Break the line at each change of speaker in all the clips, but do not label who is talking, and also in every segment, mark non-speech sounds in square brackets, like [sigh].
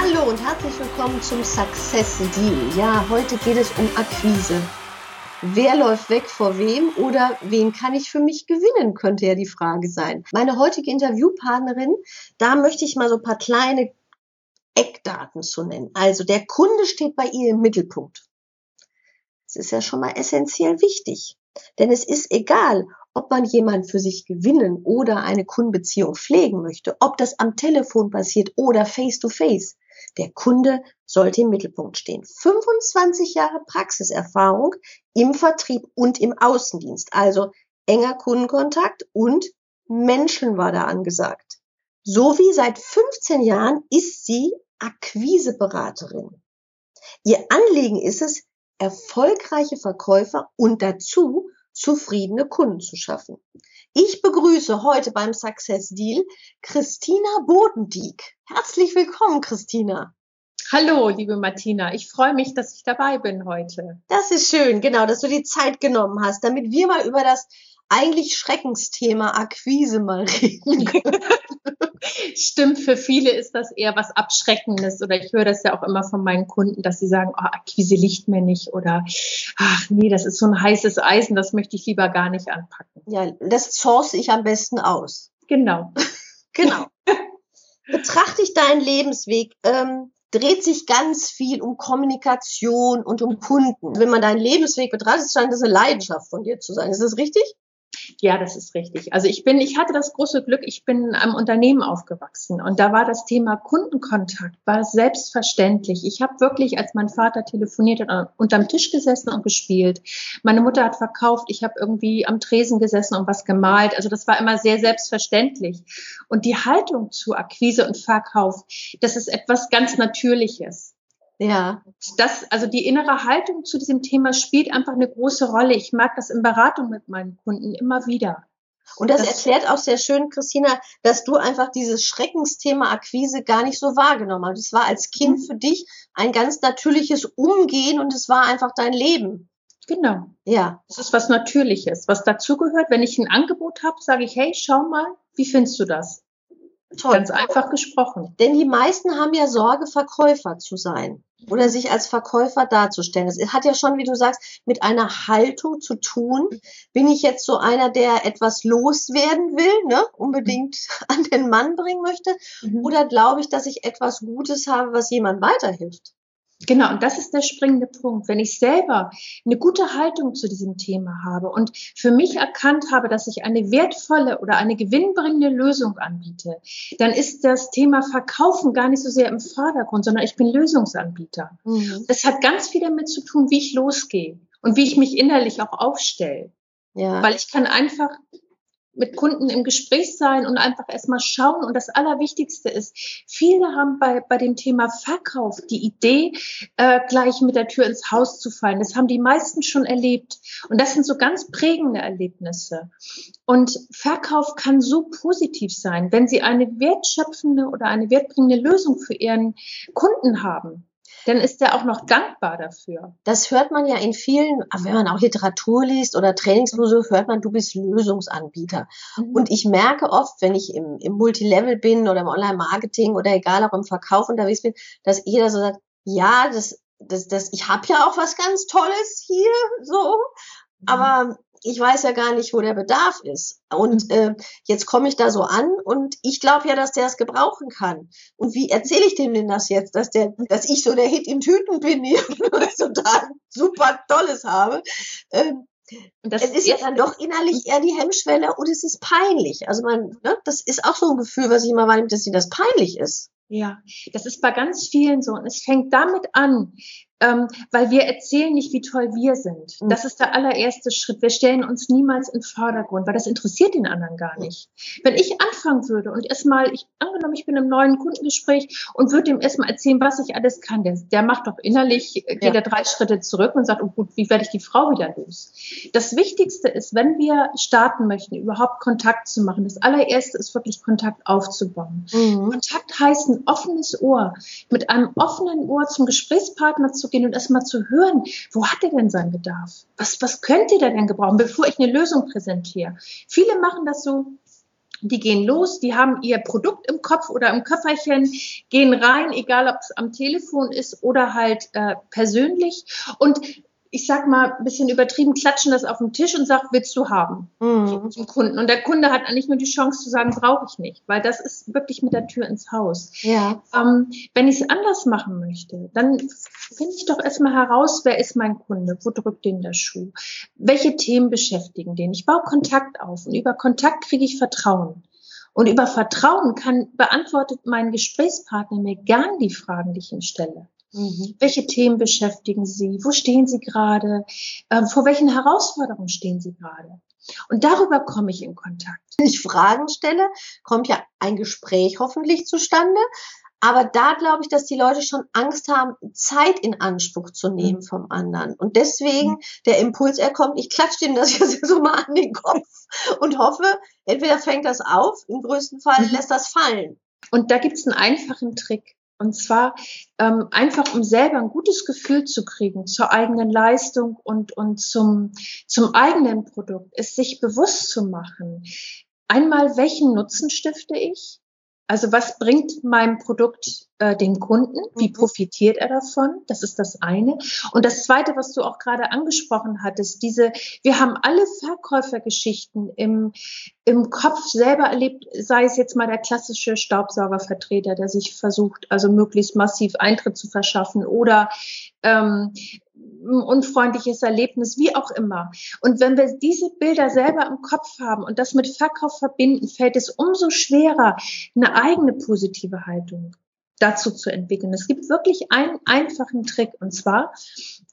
Hallo und herzlich willkommen zum Success Deal. Ja, heute geht es um Akquise. Wer läuft weg vor wem oder wen kann ich für mich gewinnen, könnte ja die Frage sein. Meine heutige Interviewpartnerin, da möchte ich mal so ein paar kleine Eckdaten zu nennen. Also der Kunde steht bei ihr im Mittelpunkt. Das ist ja schon mal essentiell wichtig. Denn es ist egal, ob man jemanden für sich gewinnen oder eine Kundenbeziehung pflegen möchte, ob das am Telefon passiert oder face to face. Der Kunde sollte im Mittelpunkt stehen. 25 Jahre Praxiserfahrung im Vertrieb und im Außendienst. Also enger Kundenkontakt und Menschen war da angesagt. So wie seit 15 Jahren ist sie Akquiseberaterin. Ihr Anliegen ist es, erfolgreiche Verkäufer und dazu zufriedene Kunden zu schaffen. Ich begrüße heute beim Success Deal Christina Bodendieck. Herzlich willkommen, Christina.
Hallo, liebe Martina. Ich freue mich, dass ich dabei bin heute.
Das ist schön, genau, dass du die Zeit genommen hast, damit wir mal über das eigentlich Schreckensthema Akquise mal reden können. [laughs]
Stimmt, für viele ist das eher was Abschreckendes oder ich höre das ja auch immer von meinen Kunden, dass sie sagen, oh, Akquise liegt mir nicht oder ach nee, das ist so ein heißes Eisen, das möchte ich lieber gar nicht anpacken.
Ja, das source ich am besten aus.
Genau. [laughs]
genau. Betrachte ich deinen Lebensweg, ähm, dreht sich ganz viel um Kommunikation und um Kunden. Wenn man deinen Lebensweg betrachtet, scheint das eine Leidenschaft von dir zu sein. Ist das richtig?
Ja, das ist richtig. Also ich bin, ich hatte das große Glück, ich bin am Unternehmen aufgewachsen und da war das Thema Kundenkontakt war selbstverständlich. Ich habe wirklich, als mein Vater telefoniert hat, unterm Tisch gesessen und gespielt. Meine Mutter hat verkauft, ich habe irgendwie am Tresen gesessen und was gemalt. Also das war immer sehr selbstverständlich. Und die Haltung zu Akquise und Verkauf, das ist etwas ganz Natürliches. Ja. Das, also die innere Haltung zu diesem Thema spielt einfach eine große Rolle. Ich mag das in Beratung mit meinen Kunden immer wieder.
Und das, das erklärt auch sehr schön, Christina, dass du einfach dieses Schreckensthema Akquise gar nicht so wahrgenommen hast. Es war als Kind mhm. für dich ein ganz natürliches Umgehen und es war einfach dein Leben.
Genau. Ja. Es ist was Natürliches, was dazugehört. Wenn ich ein Angebot habe, sage ich, hey, schau mal, wie findest du das? Toll. Ganz einfach gesprochen.
Denn die meisten haben ja Sorge, Verkäufer zu sein oder sich als Verkäufer darzustellen. Es hat ja schon, wie du sagst, mit einer Haltung zu tun. Bin ich jetzt so einer, der etwas loswerden will, ne? unbedingt an den Mann bringen möchte? Mhm. Oder glaube ich, dass ich etwas Gutes habe, was jemand weiterhilft?
Genau, und das ist der springende Punkt. Wenn ich selber eine gute Haltung zu diesem Thema habe und für mich erkannt habe, dass ich eine wertvolle oder eine gewinnbringende Lösung anbiete, dann ist das Thema Verkaufen gar nicht so sehr im Vordergrund, sondern ich bin Lösungsanbieter. Mhm. Das hat ganz viel damit zu tun, wie ich losgehe und wie ich mich innerlich auch aufstelle. Ja. Weil ich kann einfach mit Kunden im Gespräch sein und einfach erstmal schauen. Und das Allerwichtigste ist, viele haben bei, bei dem Thema Verkauf die Idee, äh, gleich mit der Tür ins Haus zu fallen. Das haben die meisten schon erlebt. Und das sind so ganz prägende Erlebnisse. Und Verkauf kann so positiv sein, wenn Sie eine wertschöpfende oder eine wertbringende Lösung für Ihren Kunden haben dann ist er auch noch dankbar dafür.
Das hört man ja in vielen, wenn man auch Literatur liest oder Trainingskurse, hört man, du bist Lösungsanbieter. Mhm. Und ich merke oft, wenn ich im, im Multilevel bin oder im Online-Marketing oder egal auch im Verkauf unterwegs bin, dass jeder so sagt, ja, das, das, das, ich habe ja auch was ganz Tolles hier, so, mhm. aber ich weiß ja gar nicht, wo der Bedarf ist. Und äh, jetzt komme ich da so an und ich glaube ja, dass der es gebrauchen kann. Und wie erzähle ich dem denn das jetzt, dass der, dass ich so der Hit in Tüten bin, hier [laughs] total super Tolles habe. Ähm, das es ist ja dann doch innerlich eher die Hemmschwelle und es ist peinlich. Also man, ne, das ist auch so ein Gefühl, was ich immer wahrnehme, dass sie das peinlich ist.
Ja, das ist bei ganz vielen so. Und es fängt damit an, ähm, weil wir erzählen nicht, wie toll wir sind. Mhm. Das ist der allererste Schritt. Wir stellen uns niemals in Vordergrund, weil das interessiert den anderen gar nicht. Wenn ich anfangen würde und erstmal, ich angenommen, ich bin im neuen Kundengespräch und würde ihm erstmal erzählen, was ich alles kann, der, der macht doch innerlich, äh, geht ja. er drei Schritte zurück und sagt, oh gut, wie werde ich die Frau wieder los? Das Wichtigste ist, wenn wir starten möchten, überhaupt Kontakt zu machen, das allererste ist wirklich Kontakt aufzubauen. Mhm. Kontakt heißt ein offenes Ohr, mit einem offenen Ohr zum Gesprächspartner zu gehen und erstmal zu hören, wo hat er denn seinen Bedarf? Was, was könnte der denn gebrauchen, bevor ich eine Lösung präsentiere? Viele machen das so, die gehen los, die haben ihr Produkt im Kopf oder im Köfferchen, gehen rein, egal ob es am Telefon ist oder halt äh, persönlich und ich sag mal, ein bisschen übertrieben, klatschen das auf den Tisch und sagt, willst du haben? Mhm. Zum Kunden. Und der Kunde hat eigentlich nur die Chance zu sagen, brauche ich nicht, weil das ist wirklich mit der Tür ins Haus. Ja. Ähm, wenn ich es anders machen möchte, dann finde ich doch erstmal heraus, wer ist mein Kunde? Wo drückt den der Schuh? Welche Themen beschäftigen den? Ich baue Kontakt auf und über Kontakt kriege ich Vertrauen. Und über Vertrauen kann, beantwortet mein Gesprächspartner mir gern die Fragen, die ich ihm stelle. Mhm. Welche Themen beschäftigen Sie? Wo stehen Sie gerade? Ähm, vor welchen Herausforderungen stehen Sie gerade? Und darüber komme ich in Kontakt.
Wenn ich Fragen stelle, kommt ja ein Gespräch hoffentlich zustande. Aber da glaube ich, dass die Leute schon Angst haben, Zeit in Anspruch zu nehmen mhm. vom anderen. Und deswegen mhm. der Impuls, er kommt, ich klatsche dem das [laughs] jetzt so mal an den Kopf und hoffe, entweder fängt das auf, im größten Fall mhm. lässt das fallen.
Und da gibt es einen einfachen Trick. Und zwar ähm, einfach, um selber ein gutes Gefühl zu kriegen zur eigenen Leistung und, und zum, zum eigenen Produkt, ist sich bewusst zu machen. Einmal, welchen Nutzen stifte ich? Also was bringt mein Produkt äh, den Kunden? Wie mhm. profitiert er davon? Das ist das eine. Und das zweite, was du auch gerade angesprochen hattest, diese, wir haben alle Verkäufergeschichten im, im Kopf selber erlebt, sei es jetzt mal der klassische Staubsaugervertreter, der sich versucht, also möglichst massiv Eintritt zu verschaffen oder ähm, unfreundliches Erlebnis, wie auch immer. Und wenn wir diese Bilder selber im Kopf haben und das mit Verkauf verbinden, fällt es umso schwerer, eine eigene positive Haltung dazu zu entwickeln. Es gibt wirklich einen einfachen Trick und zwar,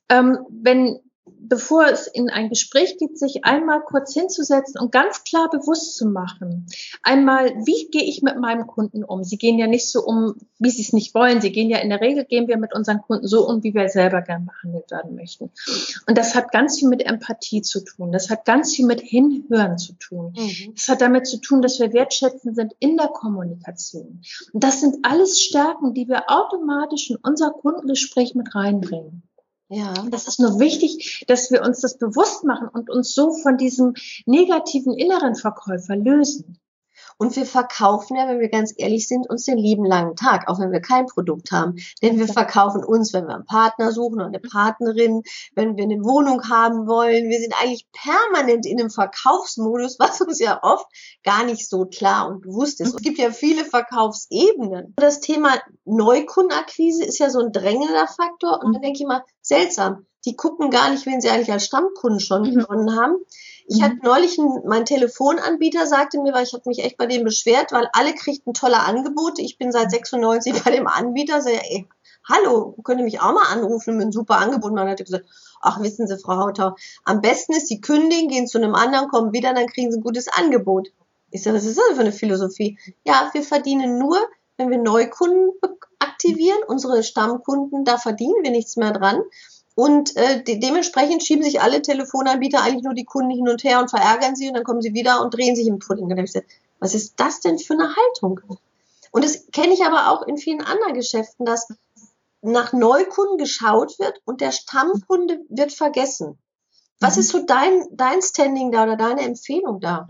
ähm, wenn bevor es in ein Gespräch geht, sich einmal kurz hinzusetzen und ganz klar bewusst zu machen. Einmal, wie gehe ich mit meinem Kunden um? Sie gehen ja nicht so um, wie sie es nicht wollen. Sie gehen ja in der Regel, gehen wir mit unseren Kunden so um, wie wir selber gern behandelt werden möchten. Und das hat ganz viel mit Empathie zu tun. Das hat ganz viel mit Hinhören zu tun. Mhm. Das hat damit zu tun, dass wir wertschätzend sind in der Kommunikation. Und das sind alles Stärken, die wir automatisch in unser Kundengespräch mit reinbringen. Ja. Das ist nur wichtig, dass wir uns das bewusst machen und uns so von diesem negativen inneren Verkäufer lösen.
Und wir verkaufen ja, wenn wir ganz ehrlich sind, uns den lieben langen Tag, auch wenn wir kein Produkt haben. Denn wir verkaufen uns, wenn wir einen Partner suchen oder eine Partnerin, wenn wir eine Wohnung haben wollen. Wir sind eigentlich permanent in einem Verkaufsmodus, [laughs] was uns ja oft gar nicht so klar und bewusst ist. Es gibt ja viele Verkaufsebenen. Das Thema Neukundenakquise ist ja so ein drängender Faktor. Und dann denke ich mal, seltsam. Die gucken gar nicht, wen sie eigentlich als Stammkunden schon mhm. gewonnen haben. Ich mhm. hatte neulich, einen, mein Telefonanbieter sagte mir, weil ich habe mich echt bei dem beschwert, weil alle kriegten tolle Angebote. Ich bin seit 96 bei dem Anbieter. So, ey, hallo, könnt ihr mich auch mal anrufen mit einem super Angebot? Man hat gesagt, ach, wissen Sie, Frau Hautau, am besten ist, Sie kündigen, gehen zu einem anderen, kommen wieder, dann kriegen Sie ein gutes Angebot. Ich sage, was ist das für eine Philosophie? Ja, wir verdienen nur, wenn wir Neukunden aktivieren, unsere Stammkunden, da verdienen wir nichts mehr dran. Und äh, de dementsprechend schieben sich alle Telefonanbieter eigentlich nur die Kunden hin und her und verärgern sie und dann kommen sie wieder und drehen sich im Pudding. Und dann ich gesagt, was ist das denn für eine Haltung? Und das kenne ich aber auch in vielen anderen Geschäften, dass nach Neukunden geschaut wird und der Stammkunde wird vergessen. Was mhm. ist so dein, dein Standing da oder deine Empfehlung da?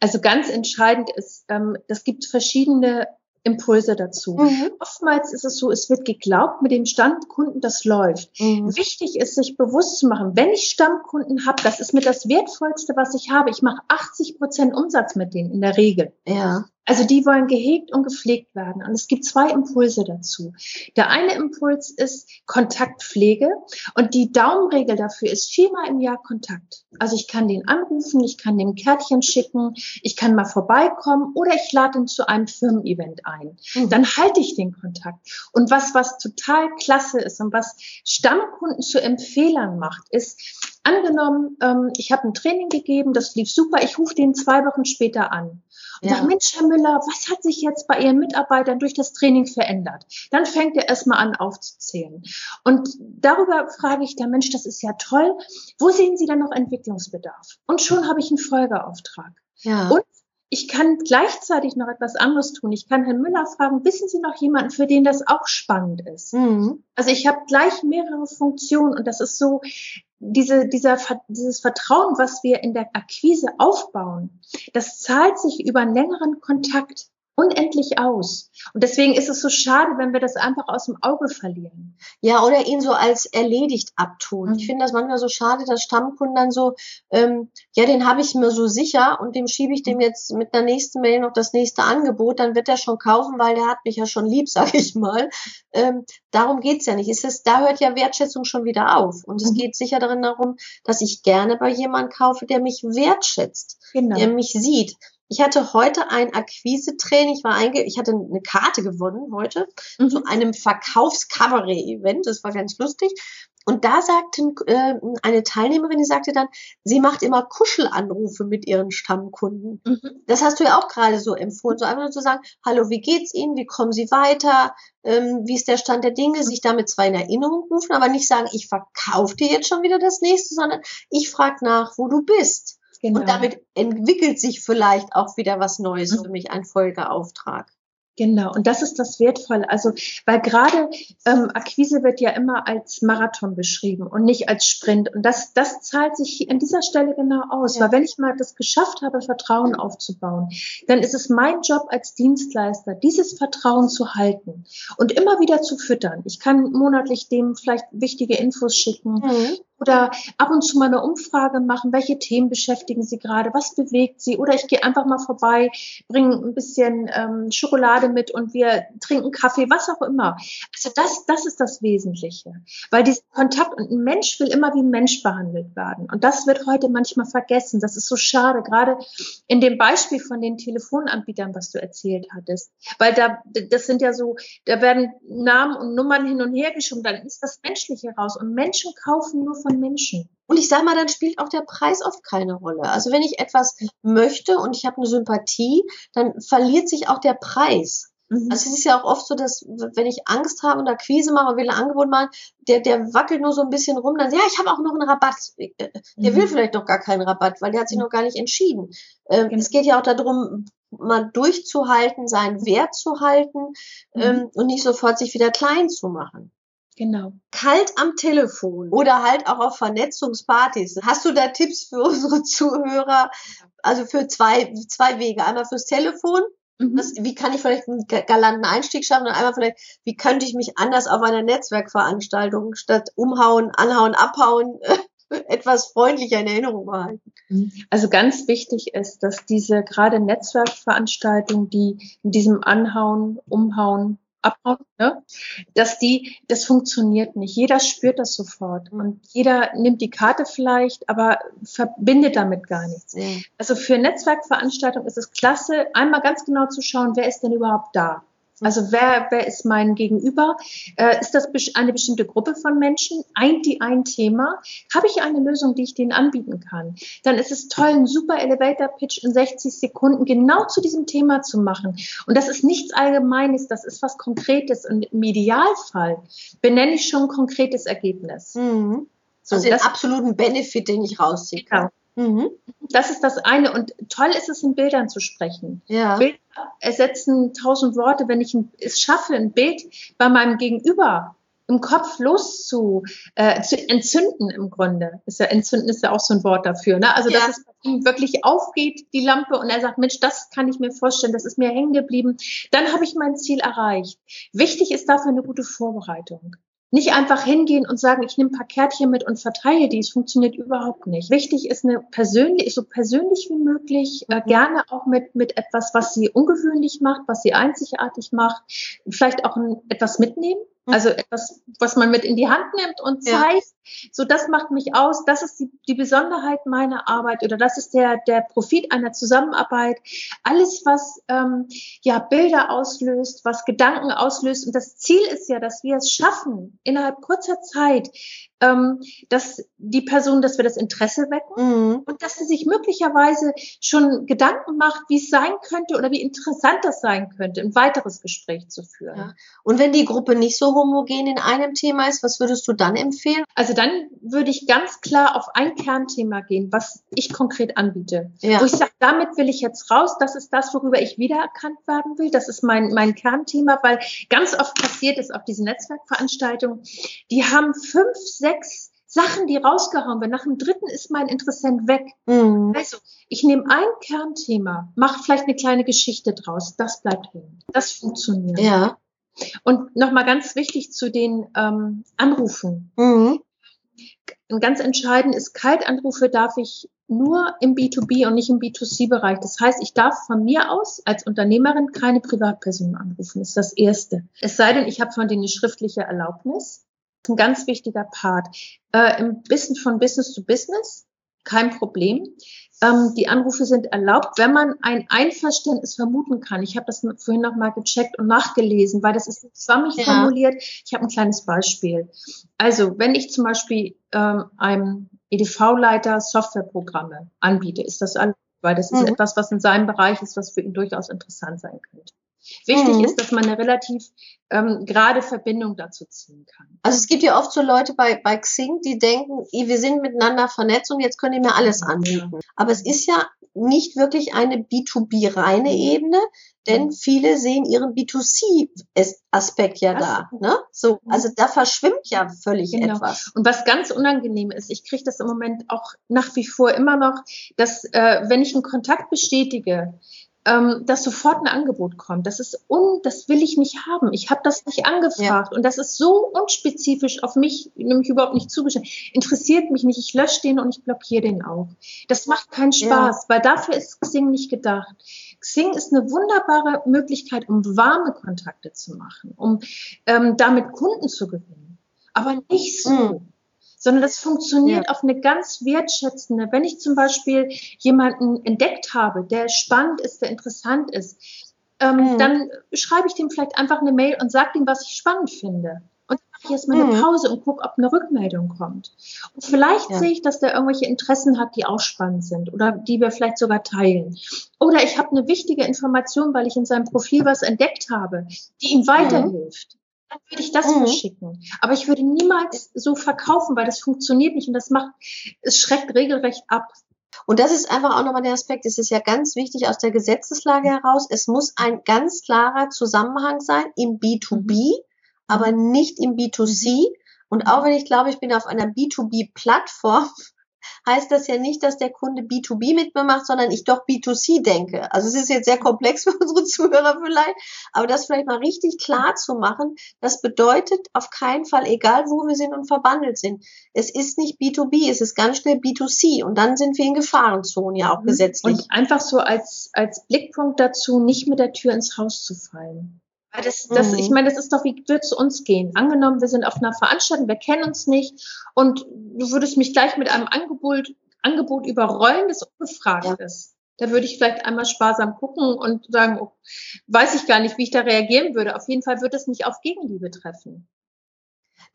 Also ganz entscheidend ist, ähm, das gibt verschiedene Impulse dazu. Mhm. Oftmals ist es so, es wird geglaubt, mit dem Stammkunden das läuft. Mhm. Wichtig ist, sich bewusst zu machen, wenn ich Stammkunden habe, das ist mir das Wertvollste, was ich habe. Ich mache 80 Prozent Umsatz mit denen in der Regel. Ja. Also die wollen gehegt und gepflegt werden. Und es gibt zwei Impulse dazu. Der eine Impuls ist Kontaktpflege und die Daumenregel dafür ist viermal im Jahr Kontakt. Also ich kann den anrufen, ich kann dem Kärtchen schicken, ich kann mal vorbeikommen oder ich lade ihn zu einem Firmen-Event ein. Mhm. Dann halte ich den Kontakt. Und was, was total klasse ist und was Stammkunden zu Empfehlern macht, ist, angenommen, ähm, ich habe ein Training gegeben, das lief super, ich rufe den zwei Wochen später an und ja. sage, Mensch, Herr Müller, was hat sich jetzt bei Ihren Mitarbeitern durch das Training verändert? Dann fängt er erstmal an aufzuzählen. Und darüber frage ich der Mensch, das ist ja toll. Wo sehen Sie denn noch Entwicklungsbedarf? Und schon habe ich einen Folgeauftrag. Ja. Und ich kann gleichzeitig noch etwas anderes tun. Ich kann Herrn Müller fragen, wissen Sie noch jemanden, für den das auch spannend ist? Mhm. Also ich habe gleich mehrere Funktionen und das ist so, diese, dieser, dieses Vertrauen, was wir in der Akquise aufbauen, das zahlt sich über einen längeren Kontakt unendlich aus. Und deswegen ist es so schade, wenn wir das einfach aus dem Auge verlieren.
Ja, oder ihn so als erledigt abtun. Mhm. Ich finde das manchmal so schade, dass Stammkunden dann so, ähm, ja, den habe ich mir so sicher und dem schiebe ich dem jetzt mit der nächsten Mail noch das nächste Angebot, dann wird er schon kaufen, weil der hat mich ja schon lieb, [laughs] sag ich mal. Ähm, darum geht's ja nicht. Es ist, da hört ja Wertschätzung schon wieder auf. Und es mhm. geht sicher darin darum, dass ich gerne bei jemandem kaufe, der mich wertschätzt, genau. der mich sieht ich hatte heute ein Akquise-Training. Ich war einge ich hatte eine Karte gewonnen heute mhm. zu einem Verkaufskabarett-Event. Das war ganz lustig. Und da sagte äh, eine Teilnehmerin, die sagte dann, sie macht immer Kuschelanrufe mit ihren Stammkunden. Mhm. Das hast du ja auch gerade so empfohlen, so einfach nur zu sagen, hallo, wie geht's Ihnen, wie kommen Sie weiter, ähm, wie ist der Stand der Dinge, sich damit zwar in Erinnerung rufen, aber nicht sagen, ich verkaufe dir jetzt schon wieder das nächste, sondern ich frage nach, wo du bist. Genau. Und damit entwickelt sich vielleicht auch wieder was Neues mhm. für mich, ein Folgeauftrag.
Genau, und das ist das Wertvolle. Also, weil gerade ähm, Akquise wird ja immer als Marathon beschrieben und nicht als Sprint. Und das, das zahlt sich an dieser Stelle genau aus. Ja. Weil wenn ich mal das geschafft habe, Vertrauen aufzubauen, dann ist es mein Job als Dienstleister, dieses Vertrauen zu halten und immer wieder zu füttern. Ich kann monatlich dem vielleicht wichtige Infos schicken. Mhm oder ab und zu mal eine Umfrage machen, welche Themen beschäftigen Sie gerade, was bewegt Sie? Oder ich gehe einfach mal vorbei, bringe ein bisschen ähm, Schokolade mit und wir trinken Kaffee, was auch immer. Also das, das ist das Wesentliche, weil dieser Kontakt und ein Mensch will immer wie ein Mensch behandelt werden. Und das wird heute manchmal vergessen. Das ist so schade, gerade in dem Beispiel von den Telefonanbietern, was du erzählt hattest, weil da das sind ja so, da werden Namen und Nummern hin und her geschoben, dann ist das Menschliche raus. Und Menschen kaufen nur von Menschen.
Und ich sage mal, dann spielt auch der Preis oft keine Rolle. Also wenn ich etwas möchte und ich habe eine Sympathie, dann verliert sich auch der Preis. Mhm. Also es ist ja auch oft so, dass wenn ich Angst habe und Akquise mache und will ein Angebot machen, der, der wackelt nur so ein bisschen rum, dann ja, ich habe auch noch einen Rabatt. Äh, der mhm. will vielleicht noch gar keinen Rabatt, weil der hat sich noch gar nicht entschieden. Ähm, genau. Es geht ja auch darum, mal durchzuhalten, seinen Wert zu halten mhm. ähm, und nicht sofort sich wieder klein zu machen.
Genau.
Kalt am Telefon oder halt auch auf Vernetzungspartys. Hast du da Tipps für unsere Zuhörer? Also für zwei, zwei Wege. Einmal fürs Telefon. Mhm. Das, wie kann ich vielleicht einen galanten Einstieg schaffen? Und einmal vielleicht, wie könnte ich mich anders auf einer Netzwerkveranstaltung statt umhauen, anhauen, abhauen, [laughs] etwas freundlicher in Erinnerung behalten?
Mhm. Also ganz wichtig ist, dass diese gerade Netzwerkveranstaltungen, die in diesem Anhauen, Umhauen, abhauen, ne? dass die, das funktioniert nicht. Jeder spürt das sofort und jeder nimmt die Karte vielleicht, aber verbindet damit gar nichts. Also für Netzwerkveranstaltungen ist es klasse, einmal ganz genau zu schauen, wer ist denn überhaupt da? Also wer, wer ist mein Gegenüber? Äh, ist das eine bestimmte Gruppe von Menschen? Eint die ein Thema? Habe ich eine Lösung, die ich denen anbieten kann? Dann ist es toll, einen super Elevator-Pitch in 60 Sekunden genau zu diesem Thema zu machen. Und das ist nichts Allgemeines, das ist was Konkretes. Und im Idealfall benenne ich schon ein konkretes Ergebnis.
Mhm. So, also den absoluten Benefit, den ich rausziehe. Genau.
Mhm. Das ist das eine. Und toll ist es, in Bildern zu sprechen. Ja. Bilder ersetzen tausend Worte. Wenn ich es schaffe, ein Bild bei meinem Gegenüber im Kopf los zu, äh, zu entzünden im Grunde. Ist ja, entzünden ist ja auch so ein Wort dafür. Ne? Also, ja. dass es bei ihm wirklich aufgeht, die Lampe, und er sagt, Mensch, das kann ich mir vorstellen, das ist mir hängen geblieben. Dann habe ich mein Ziel erreicht. Wichtig ist dafür eine gute Vorbereitung Nicht einfach hingehen und sagen, ich nehme ein paar Kärtchen mit und verteile die. Es funktioniert überhaupt nicht. Wichtig ist eine persönlich, so persönlich wie möglich, äh, gerne auch mit, mit etwas, was sie ungewöhnlich macht, was sie einzigartig macht. Vielleicht auch ein, etwas mitnehmen. Mhm. Also etwas, was man mit in die Hand nimmt und zeigt, ja. so das macht mich aus, das ist die, die Besonderheit meiner Arbeit oder das ist der, der Profit einer Zusammenarbeit. Alles, was ähm, ja Bilder auslöst, was Gedanken auslöst. Und das Ziel ist ja, dass wir es schaffen, innerhalb kurzer Zeit ähm, dass die Person, dass wir das Interesse wecken mhm. und dass sie sich möglicherweise schon Gedanken macht, wie es sein könnte oder wie interessant das sein könnte, ein weiteres Gespräch zu führen. Ja.
Und wenn die Gruppe nicht so homogen in einem Thema ist, was würdest du dann empfehlen?
Also dann würde ich ganz klar auf ein Kernthema gehen, was ich konkret anbiete. Ja. Wo ich sage, damit will ich jetzt raus, das ist das, worüber ich wiedererkannt werden will. Das ist mein, mein Kernthema, weil ganz oft passiert ist auf diesen Netzwerkveranstaltungen, die haben fünf, sechs Sachen, die rausgehauen werden. Nach dem dritten ist mein Interessent weg. Mhm. Also, ich nehme ein Kernthema, mache vielleicht eine kleine Geschichte draus. Das bleibt hängen. Das funktioniert.
Ja.
Und nochmal ganz wichtig zu den ähm, Anrufen. Mhm. Ganz entscheidend ist, Kaltanrufe darf ich nur im B2B und nicht im B2C-Bereich. Das heißt, ich darf von mir aus als Unternehmerin keine Privatperson anrufen. Das ist das Erste. Es sei denn, ich habe von denen eine schriftliche Erlaubnis ein ganz wichtiger Part. Äh, Im Business von Business zu Business, kein Problem. Ähm, die Anrufe sind erlaubt, wenn man ein Einverständnis vermuten kann. Ich habe das vorhin nochmal gecheckt und nachgelesen, weil das ist schwammig ja. formuliert. Ich habe ein kleines Beispiel. Also, wenn ich zum Beispiel ähm, einem EDV-Leiter Softwareprogramme anbiete, ist das alles, weil das ist mhm. etwas, was in seinem Bereich ist, was für ihn durchaus interessant sein könnte. Wichtig mhm. ist, dass man eine relativ ähm, gerade Verbindung dazu ziehen kann.
Also es gibt ja oft so Leute bei, bei Xing, die denken, wir sind miteinander vernetzt und jetzt können die mir alles anbieten. Ja. Aber es ist ja nicht wirklich eine B2B-reine mhm. Ebene, denn viele sehen ihren B2C-Aspekt ja da. Ne? So, mhm. also da verschwimmt ja völlig genau. etwas.
Und was ganz unangenehm ist, ich kriege das im Moment auch nach wie vor immer noch, dass äh, wenn ich einen Kontakt bestätige, ähm, dass sofort ein Angebot kommt. Das ist un, das will ich nicht haben. Ich habe das nicht angefragt ja. und das ist so unspezifisch auf mich, nämlich überhaupt nicht zugestellt. Interessiert mich nicht. Ich lösche den und ich blockiere den auch. Das macht keinen Spaß, ja. weil dafür ist Xing nicht gedacht. Xing ist eine wunderbare Möglichkeit, um warme Kontakte zu machen, um ähm, damit Kunden zu gewinnen, aber nicht so. Mhm sondern das funktioniert ja. auf eine ganz wertschätzende. Wenn ich zum Beispiel jemanden entdeckt habe, der spannend ist, der interessant ist, ähm, mhm. dann schreibe ich dem vielleicht einfach eine Mail und sage ihm, was ich spannend finde. Und dann mache ich erstmal eine mhm. Pause und gucke, ob eine Rückmeldung kommt. Und vielleicht ja. sehe ich, dass der irgendwelche Interessen hat, die auch spannend sind oder die wir vielleicht sogar teilen. Oder ich habe eine wichtige Information, weil ich in seinem Profil was entdeckt habe, die ihm weiterhilft. Mhm dann würde ich das mhm. verschicken. Aber ich würde niemals so verkaufen, weil das funktioniert nicht und das macht, es schreckt regelrecht ab.
Und das ist einfach auch nochmal der Aspekt, es ist ja ganz wichtig aus der Gesetzeslage heraus, es muss ein ganz klarer Zusammenhang sein im B2B, aber nicht im B2C. Und auch wenn ich glaube, ich bin auf einer B2B-Plattform, heißt das ja nicht, dass der Kunde B2B mit mir macht, sondern ich doch B2C denke. Also es ist jetzt sehr komplex [laughs] für unsere Zuhörer vielleicht, aber das vielleicht mal richtig klar zu machen, das bedeutet auf keinen Fall, egal wo wir sind und verbandelt sind, es ist nicht B2B, es ist ganz schnell B2C und dann sind wir in Gefahrenzonen ja auch mhm. gesetzlich.
Und einfach so als, als Blickpunkt dazu, nicht mit der Tür ins Haus zu fallen. Das, das, mhm. Ich meine, das ist doch, wie wird es uns gehen? Angenommen, wir sind auf einer Veranstaltung, wir kennen uns nicht und du würdest mich gleich mit einem Angebot, Angebot überrollen, das ungefragt ja. ist. Da würde ich vielleicht einmal sparsam gucken und sagen, oh, weiß ich gar nicht, wie ich da reagieren würde. Auf jeden Fall wird es nicht auf Gegenliebe treffen.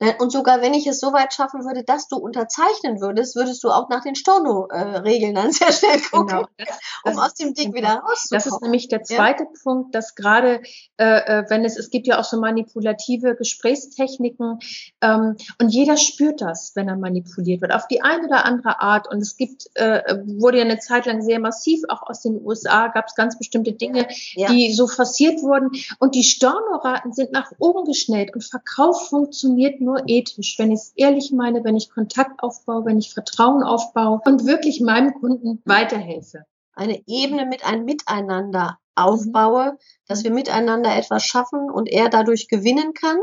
Ne, und sogar wenn ich es so weit schaffen würde, dass du unterzeichnen würdest, würdest du auch nach den Storno-Regeln dann sehr schnell gucken, genau. das, um aus dem Ding wieder rauszukommen.
Das ist nämlich der zweite ja. Punkt, dass gerade, äh, äh, wenn es, es gibt ja auch so manipulative Gesprächstechniken ähm, und jeder spürt das, wenn er manipuliert wird, auf die eine oder andere Art. Und es gibt, äh, wurde ja eine Zeit lang sehr massiv, auch aus den USA gab es ganz bestimmte Dinge, ja. die so forciert wurden. Und die Stornoraten sind nach oben geschnellt und Verkauf funktioniert nur nur ethisch, wenn ich es ehrlich meine, wenn ich Kontakt aufbaue, wenn ich Vertrauen aufbaue und wirklich meinem Kunden weiterhelfe.
Eine Ebene mit einem Miteinander aufbaue, dass wir miteinander etwas schaffen und er dadurch gewinnen kann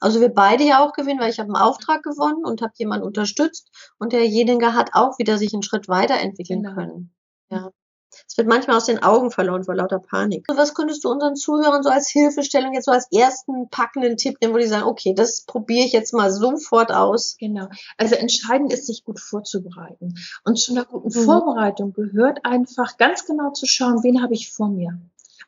Also wir beide ja auch gewinnen, weil ich habe einen Auftrag gewonnen und habe jemanden unterstützt und derjenige hat auch wieder sich einen Schritt weiterentwickeln genau. können. Ja. Es wird manchmal aus den Augen verloren vor lauter Panik. Was könntest du unseren Zuhörern so als Hilfestellung, jetzt so als ersten packenden Tipp nehmen, wo die sagen, okay, das probiere ich jetzt mal sofort aus?
Genau. Also entscheidend ist, sich gut vorzubereiten. Und zu einer guten mhm. Vorbereitung gehört einfach ganz genau zu schauen, wen habe ich vor mir.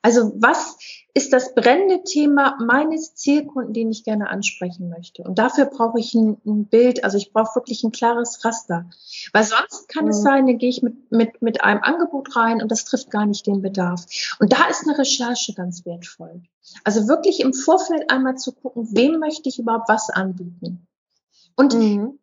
Also was ist das brennende Thema meines Zielkunden, den ich gerne ansprechen möchte? Und dafür brauche ich ein, ein Bild, also ich brauche wirklich ein klares Raster. Weil sonst kann mhm. es sein, dann gehe ich mit, mit, mit einem Angebot rein und das trifft gar nicht den Bedarf. Und da ist eine Recherche ganz wertvoll. Also wirklich im Vorfeld einmal zu gucken, wem möchte ich überhaupt was anbieten. Und mhm.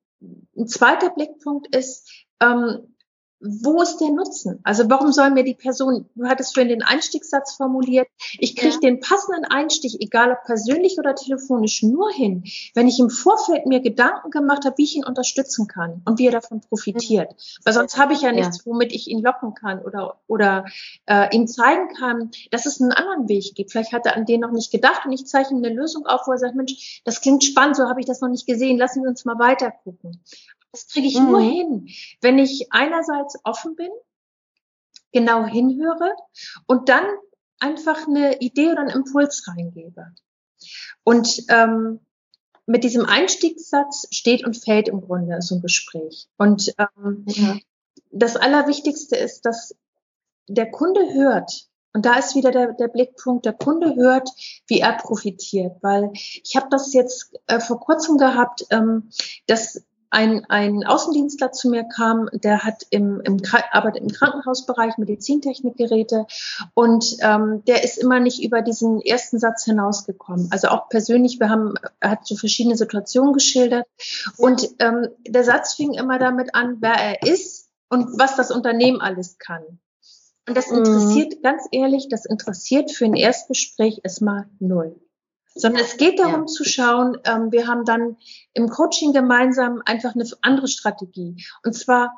ein zweiter Blickpunkt ist, ähm, wo ist der Nutzen? Also warum soll mir die Person, du hattest vorhin den Einstiegssatz formuliert, ich kriege ja. den passenden Einstieg, egal ob persönlich oder telefonisch, nur hin, wenn ich im Vorfeld mir Gedanken gemacht habe, wie ich ihn unterstützen kann und wie er davon profitiert. Mhm. Weil sonst habe ich ja nichts, ja. womit ich ihn locken kann oder, oder äh, ihm zeigen kann, dass es einen anderen Weg gibt. Vielleicht hat er an den noch nicht gedacht und ich zeichne eine Lösung auf, wo er sagt, Mensch, das klingt spannend, so habe ich das noch nicht gesehen, lassen wir uns mal weiter gucken. Das kriege ich mhm. nur hin, wenn ich einerseits offen bin, genau hinhöre und dann einfach eine Idee oder einen Impuls reingebe. Und ähm, mit diesem Einstiegssatz steht und fällt im Grunde so ein Gespräch. Und ähm, ja. das Allerwichtigste ist, dass der Kunde hört. Und da ist wieder der, der Blickpunkt, der Kunde hört, wie er profitiert. Weil ich habe das jetzt äh, vor kurzem gehabt, ähm, dass ein, ein Außendienstler zu mir kam, der hat im, im arbeitet im Krankenhausbereich Medizintechnikgeräte und ähm, der ist immer nicht über diesen ersten Satz hinausgekommen. Also auch persönlich, wir haben, er hat so verschiedene Situationen geschildert und ähm, der Satz fing immer damit an, wer er ist und was das Unternehmen alles kann. Und das mhm. interessiert, mhm. ganz ehrlich, das interessiert für ein Erstgespräch erstmal null sondern es geht darum ja. zu schauen, ähm, wir haben dann im Coaching gemeinsam einfach eine andere Strategie. Und zwar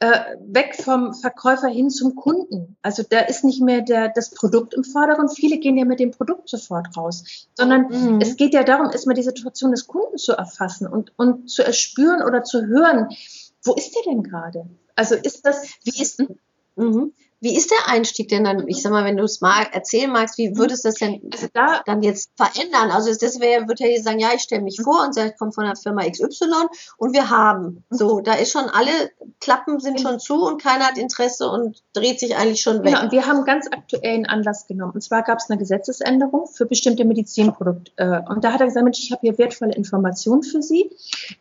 äh, weg vom Verkäufer hin zum Kunden. Also da ist nicht mehr der, das Produkt im Vordergrund. Viele gehen ja mit dem Produkt sofort raus, sondern mhm. es geht ja darum, erstmal die Situation des Kunden zu erfassen und, und zu erspüren oder zu hören, wo ist der denn gerade? Also ist das, wie ist,
mhm. Wie ist der Einstieg denn dann? Ich sag mal, wenn du es mal erzählen magst, wie würdest du das denn also da, dann jetzt verändern? Also das wäre, würde ja sagen, ja, ich stelle mich vor und sage, ich komme von der Firma XY und wir haben. So, da ist schon alle Klappen sind schon zu und keiner hat Interesse und dreht sich eigentlich schon weg.
Genau, und wir haben ganz aktuellen Anlass genommen. Und zwar gab es eine Gesetzesänderung für bestimmte Medizinprodukte. Äh, und da hat er gesagt, Mensch, ich habe hier wertvolle Informationen für Sie.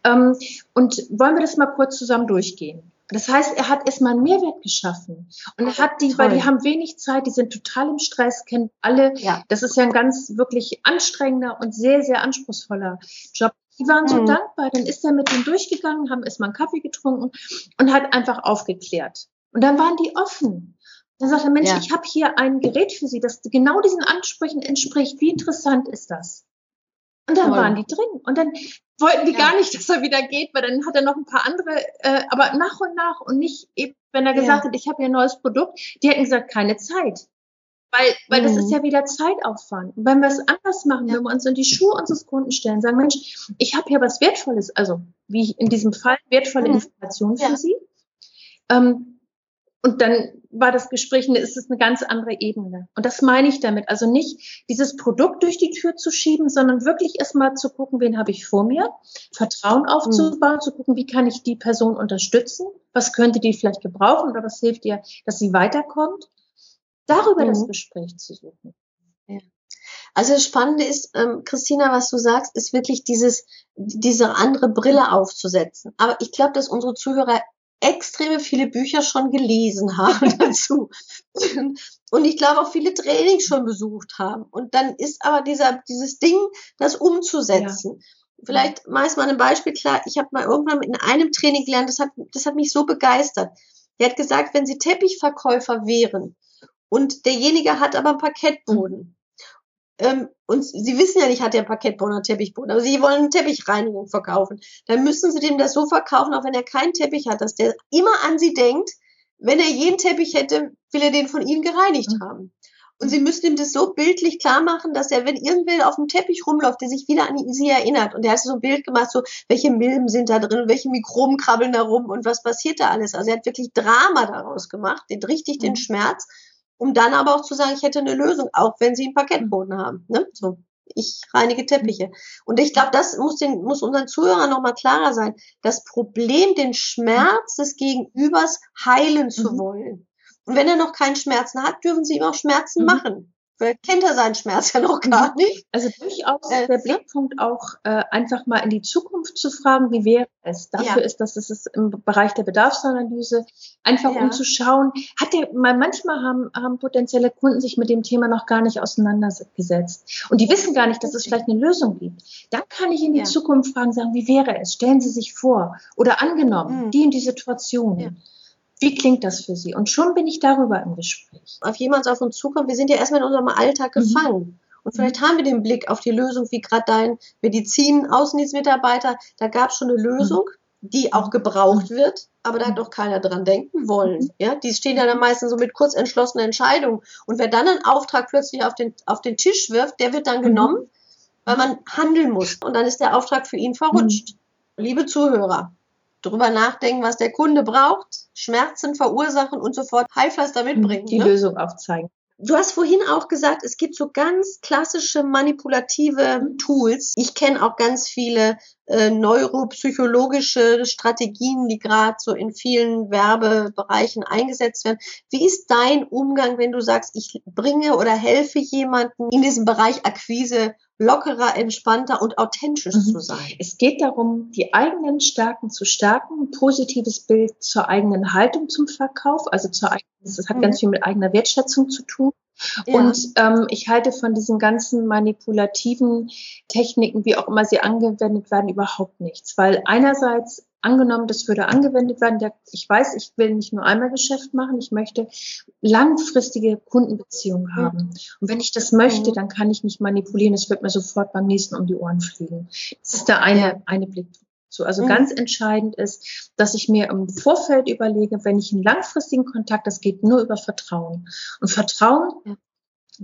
Ähm, und wollen wir das mal kurz zusammen durchgehen? Das heißt, er hat erstmal einen Mehrwert geschaffen. Und er hat die, Toll. weil die haben wenig Zeit, die sind total im Stress, kennen alle. Ja. Das ist ja ein ganz wirklich anstrengender und sehr, sehr anspruchsvoller Job. Die waren so mhm. dankbar. Dann ist er mit denen durchgegangen, haben erstmal einen Kaffee getrunken und hat einfach aufgeklärt. Und dann waren die offen. Dann sagt er, Mensch, ja. ich habe hier ein Gerät für Sie, das genau diesen Ansprüchen entspricht. Wie interessant ist das? Und dann Toll. waren die drin. Und dann wollten die ja. gar nicht, dass er wieder geht, weil dann hat er noch ein paar andere, äh, aber nach und nach und nicht eben, wenn er gesagt ja. hat, ich habe hier ein neues Produkt, die hätten gesagt, keine Zeit. Weil, weil mhm. das ist ja wieder Zeitaufwand. Und wenn wir es anders machen, ja. wenn wir uns in die Schuhe unseres Kunden stellen, sagen, Mensch, ich habe hier was Wertvolles, also wie in diesem Fall wertvolle mhm. Informationen für Sie. Ähm, und dann war das Gespräch, es ist eine ganz andere Ebene. Und das meine ich damit. Also nicht dieses Produkt durch die Tür zu schieben, sondern wirklich erstmal zu gucken, wen habe ich vor mir, Vertrauen aufzubauen, mhm. zu gucken, wie kann ich die Person unterstützen, was könnte die vielleicht gebrauchen oder was hilft ihr, dass sie weiterkommt. Darüber mhm. das Gespräch zu suchen.
Ja. Also das Spannende ist, ähm, Christina, was du sagst, ist wirklich dieses, diese andere Brille aufzusetzen. Aber ich glaube, dass unsere Zuhörer extreme viele Bücher schon gelesen haben [laughs] dazu. Und ich glaube auch viele Trainings schon besucht haben. Und dann ist aber dieser, dieses Ding, das umzusetzen. Ja. Vielleicht meist mal ein Beispiel klar. Ich habe mal irgendwann in einem Training gelernt, das hat, das hat mich so begeistert. Der hat gesagt, wenn Sie Teppichverkäufer wären und derjenige hat aber einen Parkettboden, ähm, und Sie wissen ja nicht, hat der Parkettboden oder Teppichboden, aber Sie wollen eine Teppichreinigung verkaufen. Dann müssen Sie dem das so verkaufen, auch wenn er keinen Teppich hat, dass der immer an Sie denkt, wenn er jeden Teppich hätte, will er den von Ihnen gereinigt mhm. haben. Und sie müssten ihm das so bildlich klar machen, dass er, wenn irgendwer auf dem Teppich rumläuft, der sich wieder an sie erinnert. Und er hat so ein Bild gemacht, so, welche Milben sind da drin, welche Mikroben krabbeln da rum und was passiert da alles. Also er hat wirklich Drama daraus gemacht, den, richtig den mhm. Schmerz, um dann aber auch zu sagen, ich hätte eine Lösung, auch wenn sie einen Parkettboden haben. Ne? So ich reinige Teppiche. Und ich glaube, das muss, den, muss unseren Zuhörern nochmal klarer sein. Das Problem, den Schmerz des Gegenübers heilen zu mhm. wollen. Und wenn er noch keinen Schmerzen hat, dürfen sie ihm auch Schmerzen mhm. machen. Vielleicht kennt er seinen Schmerz ja noch gar mhm. nicht.
Also durchaus äh, der Blickpunkt auch äh, einfach mal in die Zukunft zu fragen, wie wäre es. Dafür ja. ist das, das ist im Bereich der Bedarfsanalyse, einfach ja. um zu schauen, hat der, manchmal haben, haben potenzielle Kunden sich mit dem Thema noch gar nicht auseinandergesetzt. Und die wissen gar nicht, dass es vielleicht eine Lösung gibt. Dann kann ich in die ja. Zukunft fragen, sagen, wie wäre es? Stellen Sie sich vor. Oder angenommen, mhm. die in die Situation. Wie klingt das für Sie? Und schon bin ich darüber im Gespräch.
Auf jemand auf uns zukommt, wir sind ja erstmal in unserem Alltag mhm. gefangen. Und vielleicht haben wir den Blick auf die Lösung, wie gerade dein Medizin-Außendienstmitarbeiter, da gab es schon eine Lösung, mhm. die auch gebraucht wird, aber da hat doch keiner dran denken wollen. Mhm. Ja, die stehen ja dann meistens so mit kurz entschlossenen Entscheidungen. Und wer dann einen Auftrag plötzlich auf den, auf den Tisch wirft, der wird dann genommen, weil man handeln muss. Und dann ist der Auftrag für ihn verrutscht. Liebe Zuhörer, drüber nachdenken, was der Kunde braucht, Schmerzen verursachen und sofort Heilpflaster mitbringen.
Die ne? Lösung aufzeigen.
Du hast vorhin auch gesagt, es gibt so ganz klassische manipulative Tools. Ich kenne auch ganz viele äh, neuropsychologische Strategien, die gerade so in vielen Werbebereichen eingesetzt werden. Wie ist dein Umgang, wenn du sagst, ich bringe oder helfe jemanden in diesem Bereich Akquise lockerer, entspannter und authentisch mhm. zu sein.
Es geht darum, die eigenen Stärken zu stärken, ein positives Bild zur eigenen Haltung zum Verkauf, also zur eigenen, das hat mhm. ganz viel mit eigener Wertschätzung zu tun. Ja. Und ähm, ich halte von diesen ganzen manipulativen Techniken, wie auch immer sie angewendet werden, überhaupt nichts. Weil einerseits angenommen, das würde angewendet werden. Der, ich weiß, ich will nicht nur einmal Geschäft machen, ich möchte langfristige Kundenbeziehungen haben. Und wenn ich das möchte, dann kann ich nicht manipulieren. Es wird mir sofort beim nächsten um die Ohren fliegen. Das ist der eine, eine Blick zu. Also mhm. ganz entscheidend ist, dass ich mir im Vorfeld überlege, wenn ich einen langfristigen Kontakt, das geht nur über Vertrauen. Und Vertrauen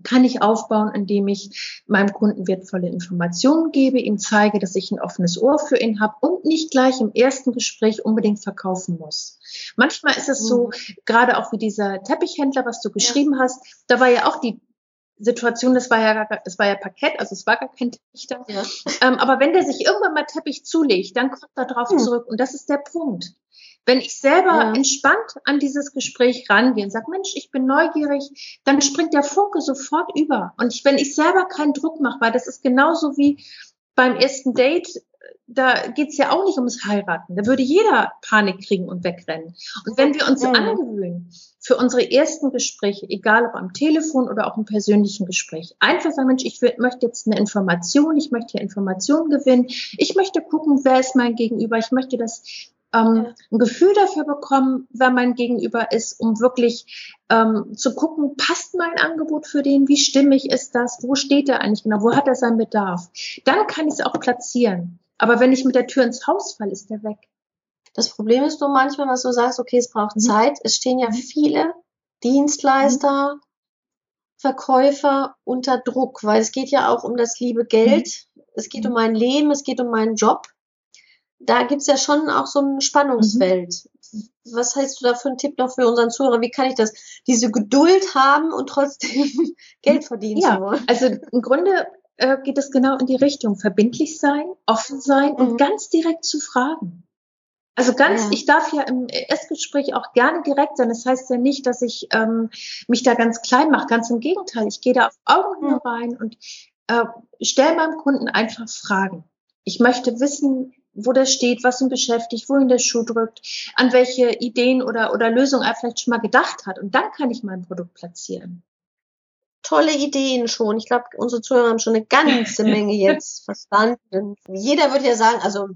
kann ich aufbauen, indem ich meinem Kunden wertvolle Informationen gebe, ihm zeige, dass ich ein offenes Ohr für ihn habe und nicht gleich im ersten Gespräch unbedingt verkaufen muss. Manchmal ist es so, mhm. gerade auch wie dieser Teppichhändler, was du geschrieben ja. hast, da war ja auch die Situation, das war ja das war ja Parkett, also es war gar kein Teppich da. Ja. Ähm, aber wenn der sich irgendwann mal Teppich zulegt, dann kommt er drauf hm. zurück. Und das ist der Punkt. Wenn ich selber ja. entspannt an dieses Gespräch rangehe und sage, Mensch, ich bin neugierig, dann springt der Funke sofort über. Und ich, wenn ich selber keinen Druck mache, weil das ist genauso wie beim ersten Date, da geht's ja auch nicht ums Heiraten. Da würde jeder Panik kriegen und wegrennen. Und wenn wir uns mhm. angewöhnen, für unsere ersten Gespräche, egal ob am Telefon oder auch im persönlichen Gespräch, einfach sagen, Mensch, ich möchte jetzt eine Information, ich möchte hier Informationen gewinnen, ich möchte gucken, wer ist mein Gegenüber, ich möchte das ähm, ein Gefühl dafür bekommen, wer mein Gegenüber ist, um wirklich ähm, zu gucken, passt mein Angebot für den, wie stimmig ist das, wo steht er eigentlich genau, wo hat er seinen Bedarf. Dann kann ich es auch platzieren. Aber wenn ich mit der Tür ins Haus falle, ist der weg.
Das Problem ist nur manchmal, was du sagst, okay, es braucht mhm. Zeit. Es stehen ja mhm. viele Dienstleister, mhm. Verkäufer unter Druck, weil es geht ja auch um das liebe Geld. Mhm. Es geht um mein Leben, es geht um meinen Job da gibt's ja schon auch so ein Spannungsfeld. Mhm. Was hast du da für einen Tipp noch für unseren Zuhörer? Wie kann ich das, diese Geduld haben und trotzdem [laughs] Geld verdienen
ja? Also im Grunde äh, geht es genau in die Richtung verbindlich sein, offen sein mhm. und ganz direkt zu fragen. Also ganz, ja. ich darf ja im Essgespräch auch gerne direkt sein. Das heißt ja nicht, dass ich ähm, mich da ganz klein mache. Ganz im Gegenteil. Ich gehe da auf Augenhöhe mhm. rein und äh, stelle meinem Kunden einfach Fragen. Ich möchte wissen, wo das steht, was ihn beschäftigt, wohin der Schuh drückt, an welche Ideen oder, oder Lösungen er vielleicht schon mal gedacht hat. Und dann kann ich mein Produkt platzieren.
Tolle Ideen schon. Ich glaube, unsere Zuhörer haben schon eine ganze [laughs] Menge jetzt verstanden. Jeder würde ja sagen, also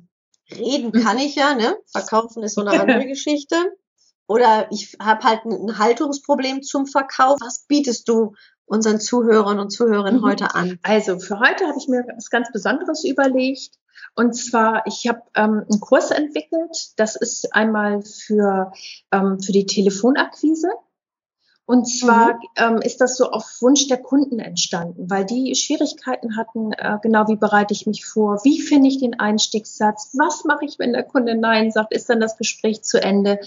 reden kann ich ja, ne? Verkaufen ist so eine andere Geschichte. Oder ich habe halt ein Haltungsproblem zum Verkauf. Was bietest du unseren Zuhörern und Zuhörerinnen heute an?
Also für heute habe ich mir was ganz Besonderes überlegt. Und zwar, ich habe ähm, einen Kurs entwickelt. Das ist einmal für, ähm, für die Telefonakquise. Und zwar mhm. ähm, ist das so auf Wunsch der Kunden entstanden, weil die Schwierigkeiten hatten, äh, genau wie bereite ich mich vor, wie finde ich den Einstiegssatz, was mache ich, wenn der Kunde Nein sagt, ist dann das Gespräch zu Ende.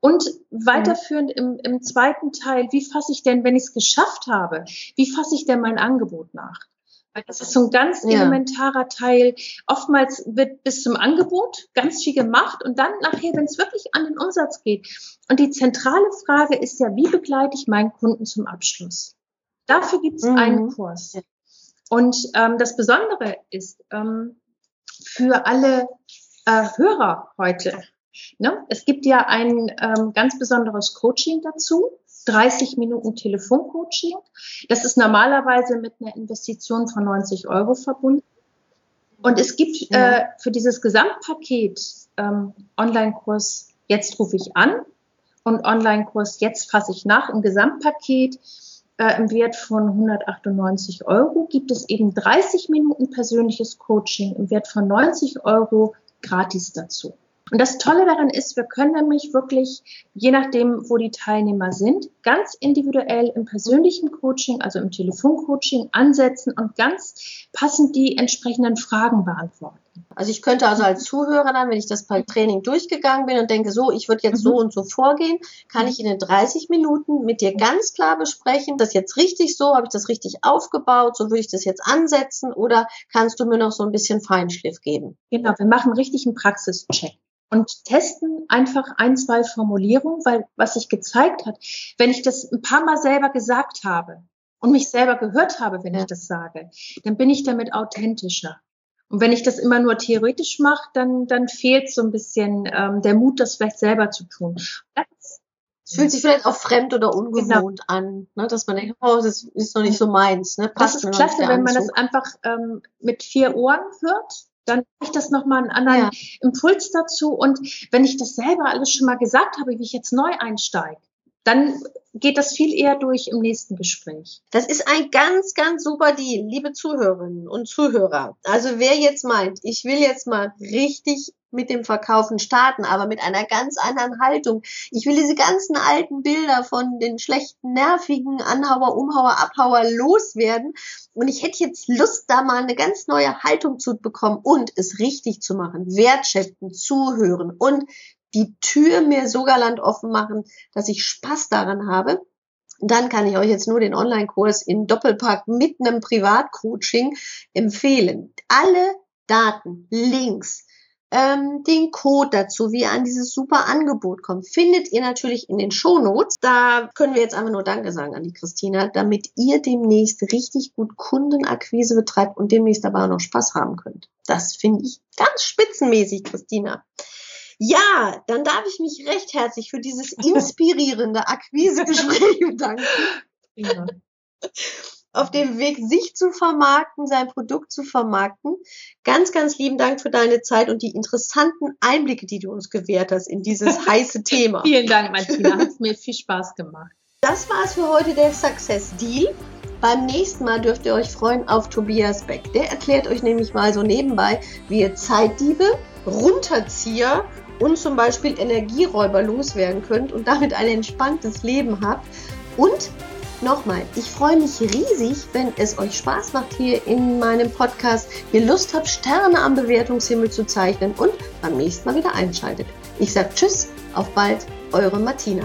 Und weiterführend im, im zweiten Teil, wie fasse ich denn, wenn ich es geschafft habe, wie fasse ich denn mein Angebot nach? Das ist so ein ganz ja. elementarer Teil. Oftmals wird bis zum Angebot ganz viel gemacht und dann nachher, wenn es wirklich an den Umsatz geht. Und die zentrale Frage ist ja, wie begleite ich meinen Kunden zum Abschluss? Dafür gibt es mhm. einen Kurs. Und ähm, das Besondere ist ähm, für alle äh, Hörer heute, ne? es gibt ja ein ähm, ganz besonderes Coaching dazu. 30 Minuten Telefoncoaching. Das ist normalerweise mit einer Investition von 90 Euro verbunden. Und es gibt äh, für dieses Gesamtpaket ähm, Online-Kurs Jetzt rufe ich an und Online-Kurs Jetzt fasse ich nach im Gesamtpaket äh, im Wert von 198 Euro gibt es eben 30 Minuten persönliches Coaching im Wert von 90 Euro gratis dazu. Und das Tolle daran ist, wir können nämlich wirklich, je nachdem, wo die Teilnehmer sind, ganz individuell im persönlichen Coaching, also im Telefoncoaching ansetzen und ganz passend die entsprechenden Fragen beantworten.
Also ich könnte also als Zuhörer dann, wenn ich das beim Training durchgegangen bin und denke, so, ich würde jetzt mhm. so und so vorgehen, kann ich in den 30 Minuten mit dir ganz klar besprechen, das jetzt richtig so, habe ich das richtig aufgebaut, so würde ich das jetzt ansetzen oder kannst du mir noch so ein bisschen Feinschliff geben?
Genau, wir machen richtig einen Praxischeck und testen einfach ein, zwei Formulierungen, weil was sich gezeigt hat, wenn ich das ein paar Mal selber gesagt habe und mich selber gehört habe, wenn ich das sage, dann bin ich damit authentischer. Und wenn ich das immer nur theoretisch mache, dann, dann fehlt so ein bisschen ähm, der Mut, das vielleicht selber zu tun.
es fühlt sich vielleicht auch fremd oder ungewohnt genau. an, ne? dass man denkt, oh, das ist noch nicht so meins. Ne?
Passt das ist klasse, wenn man das einfach ähm, mit vier Ohren hört dann habe ich das nochmal einen anderen ja. Impuls dazu. Und wenn ich das selber alles schon mal gesagt habe, wie ich jetzt neu einsteige, dann geht das viel eher durch im nächsten Gespräch.
Das ist ein ganz, ganz super Deal, liebe Zuhörerinnen und Zuhörer. Also wer jetzt meint, ich will jetzt mal richtig mit dem Verkaufen starten, aber mit einer ganz anderen Haltung. Ich will diese ganzen alten Bilder von den schlechten, nervigen Anhauer, Umhauer, Abhauer loswerden. Und ich hätte jetzt Lust, da mal eine ganz neue Haltung zu bekommen und es richtig zu machen. Wertschätzen, zuhören und die Tür mir sogar Land offen machen, dass ich Spaß daran habe, dann kann ich euch jetzt nur den Online-Kurs in Doppelpack mit einem Privatcoaching empfehlen. Alle Daten, Links, ähm, den Code dazu, wie ihr an dieses super Angebot kommt, findet ihr natürlich in den Shownotes. Da können wir jetzt einfach nur Danke sagen an die Christina, damit ihr demnächst richtig gut Kundenakquise betreibt und demnächst aber auch noch Spaß haben könnt. Das finde ich ganz spitzenmäßig, Christina. Ja, dann darf ich mich recht herzlich für dieses [laughs] inspirierende Akquisegespräch [laughs] bedanken. Ja. Auf dem Weg, sich zu vermarkten, sein Produkt zu vermarkten. Ganz, ganz lieben Dank für deine Zeit und die interessanten Einblicke, die du uns gewährt hast in dieses [laughs] heiße Thema.
Vielen Dank, Martina. Hat mir viel Spaß gemacht.
Das war's für heute, der Success Deal. Beim nächsten Mal dürft ihr euch freuen auf Tobias Beck. Der erklärt euch nämlich mal so nebenbei, wie ihr Zeitdiebe, Runterzieher und zum Beispiel Energieräuber loswerden könnt und damit ein entspanntes Leben habt. Und nochmal, ich freue mich riesig, wenn es euch Spaß macht hier in meinem Podcast, ihr Lust habt, Sterne am Bewertungshimmel zu zeichnen und beim nächsten Mal wieder einschaltet. Ich sage Tschüss, auf bald, eure Martina.